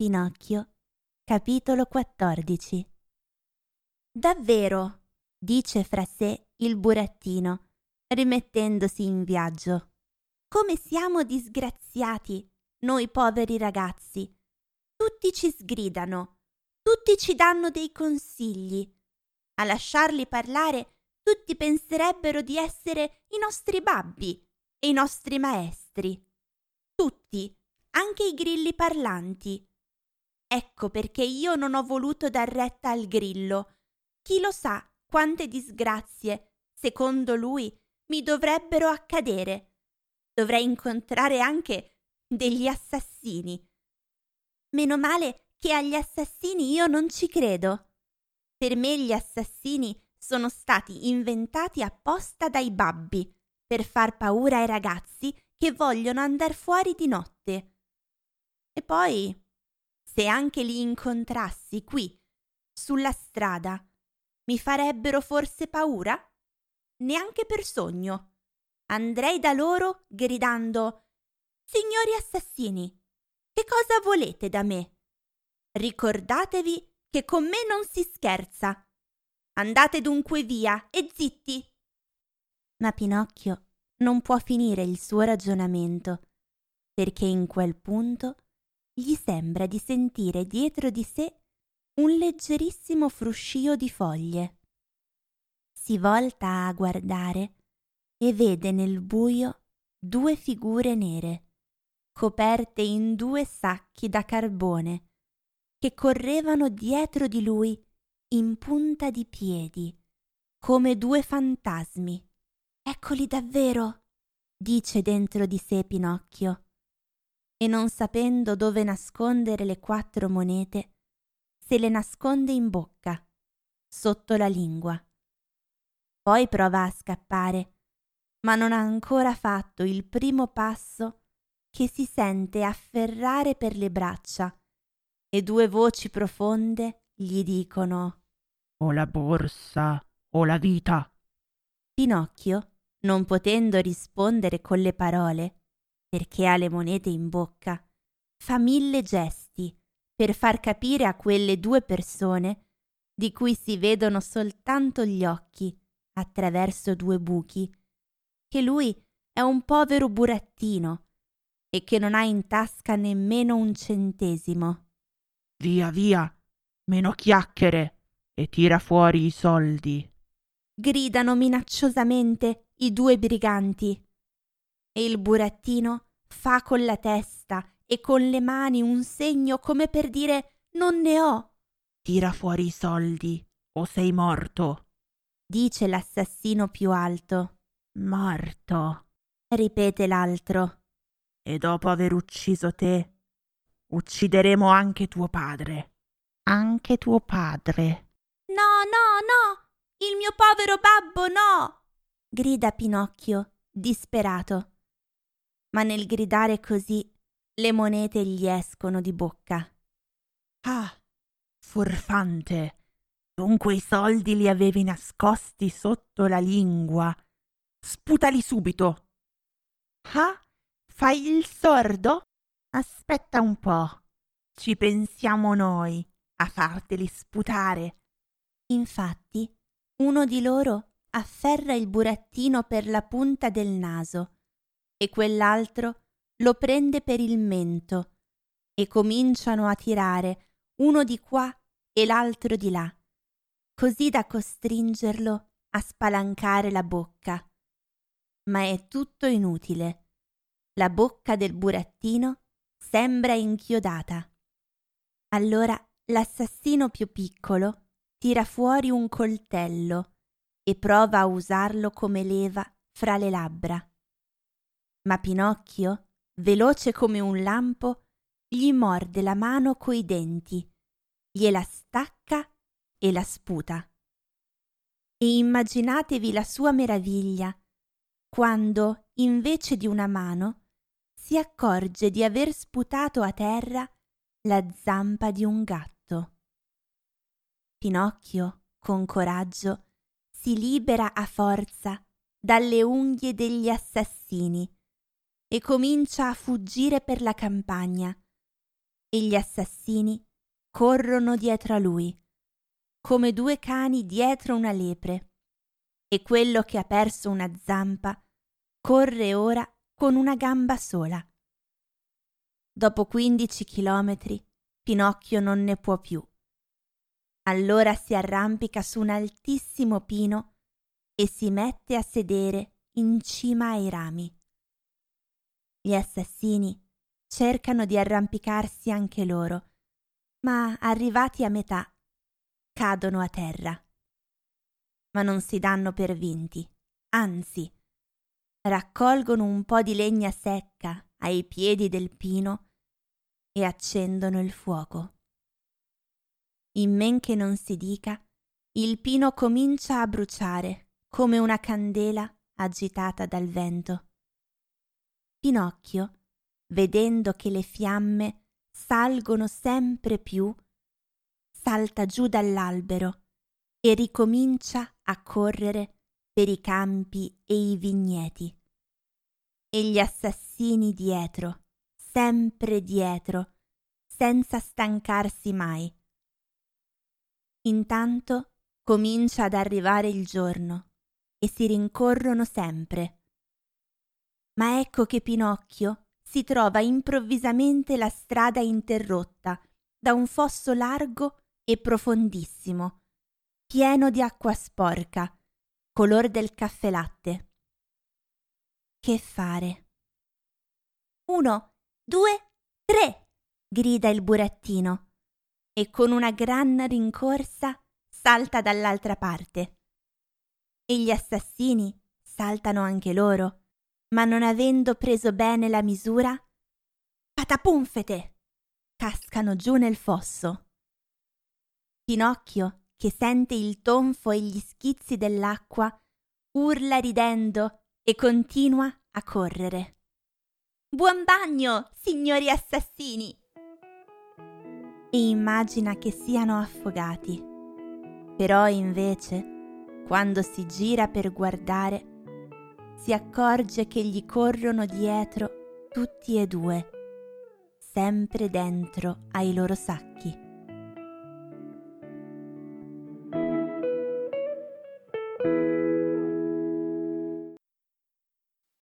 Pinocchio, capitolo 14 Davvero, dice fra sé il burattino, rimettendosi in viaggio. Come siamo disgraziati, noi poveri ragazzi. Tutti ci sgridano, tutti ci danno dei consigli. A lasciarli parlare, tutti penserebbero di essere i nostri babbi e i nostri maestri. Tutti, anche i grilli parlanti Ecco perché io non ho voluto dar retta al grillo. Chi lo sa quante disgrazie, secondo lui, mi dovrebbero accadere. Dovrei incontrare anche degli assassini. Meno male che agli assassini io non ci credo. Per me gli assassini sono stati inventati apposta dai babbi per far paura ai ragazzi che vogliono andar fuori di notte. E poi se anche li incontrassi qui, sulla strada, mi farebbero forse paura? Neanche per sogno. Andrei da loro gridando Signori assassini, che cosa volete da me? Ricordatevi che con me non si scherza. Andate dunque via e zitti. Ma Pinocchio non può finire il suo ragionamento, perché in quel punto gli sembra di sentire dietro di sé un leggerissimo fruscio di foglie. Si volta a guardare e vede nel buio due figure nere, coperte in due sacchi da carbone, che correvano dietro di lui in punta di piedi, come due fantasmi. Eccoli davvero, dice dentro di sé Pinocchio e non sapendo dove nascondere le quattro monete, se le nasconde in bocca, sotto la lingua. Poi prova a scappare, ma non ha ancora fatto il primo passo che si sente afferrare per le braccia e due voci profonde gli dicono O la borsa o la vita. Pinocchio, non potendo rispondere con le parole, perché ha le monete in bocca, fa mille gesti per far capire a quelle due persone, di cui si vedono soltanto gli occhi attraverso due buchi, che lui è un povero burattino e che non ha in tasca nemmeno un centesimo. Via, via, meno chiacchiere e tira fuori i soldi. Gridano minacciosamente i due briganti e il burattino fa con la testa e con le mani un segno come per dire non ne ho. Tira fuori i soldi o sei morto. Dice l'assassino più alto. Morto. Ripete l'altro. E dopo aver ucciso te, uccideremo anche tuo padre. Anche tuo padre. No, no, no. Il mio povero babbo, no. grida Pinocchio, disperato ma nel gridare così le monete gli escono di bocca. Ah, furfante! Dunque i soldi li avevi nascosti sotto la lingua. Sputali subito. Ah, fai il sordo? Aspetta un po'. Ci pensiamo noi a farteli sputare. Infatti, uno di loro afferra il burattino per la punta del naso e quell'altro lo prende per il mento e cominciano a tirare uno di qua e l'altro di là, così da costringerlo a spalancare la bocca. Ma è tutto inutile. La bocca del burattino sembra inchiodata. Allora l'assassino più piccolo tira fuori un coltello e prova a usarlo come leva fra le labbra ma Pinocchio, veloce come un lampo, gli morde la mano coi denti, gliela stacca e la sputa. E immaginatevi la sua meraviglia quando, invece di una mano, si accorge di aver sputato a terra la zampa di un gatto. Pinocchio, con coraggio, si libera a forza dalle unghie degli assassini e comincia a fuggire per la campagna, e gli assassini corrono dietro a lui, come due cani dietro una lepre, e quello che ha perso una zampa corre ora con una gamba sola. Dopo quindici chilometri Pinocchio non ne può più. Allora si arrampica su un altissimo pino e si mette a sedere in cima ai rami. Gli assassini cercano di arrampicarsi anche loro, ma arrivati a metà cadono a terra. Ma non si danno per vinti, anzi, raccolgono un po' di legna secca ai piedi del pino e accendono il fuoco. In men che non si dica, il pino comincia a bruciare come una candela agitata dal vento. Pinocchio, vedendo che le fiamme salgono sempre più, salta giù dall'albero e ricomincia a correre per i campi e i vigneti. E gli assassini dietro, sempre dietro, senza stancarsi mai. Intanto comincia ad arrivare il giorno e si rincorrono sempre ma ecco che Pinocchio si trova improvvisamente la strada interrotta da un fosso largo e profondissimo, pieno di acqua sporca, color del caffè latte. Che fare? Uno, due, tre! grida il burattino e con una gran rincorsa salta dall'altra parte. E gli assassini saltano anche loro ma non avendo preso bene la misura, patapunfete! cascano giù nel fosso. Pinocchio, che sente il tonfo e gli schizzi dell'acqua, urla ridendo e continua a correre. Buon bagno, signori assassini! E immagina che siano affogati. Però invece, quando si gira per guardare, si accorge che gli corrono dietro tutti e due, sempre dentro ai loro sacchi.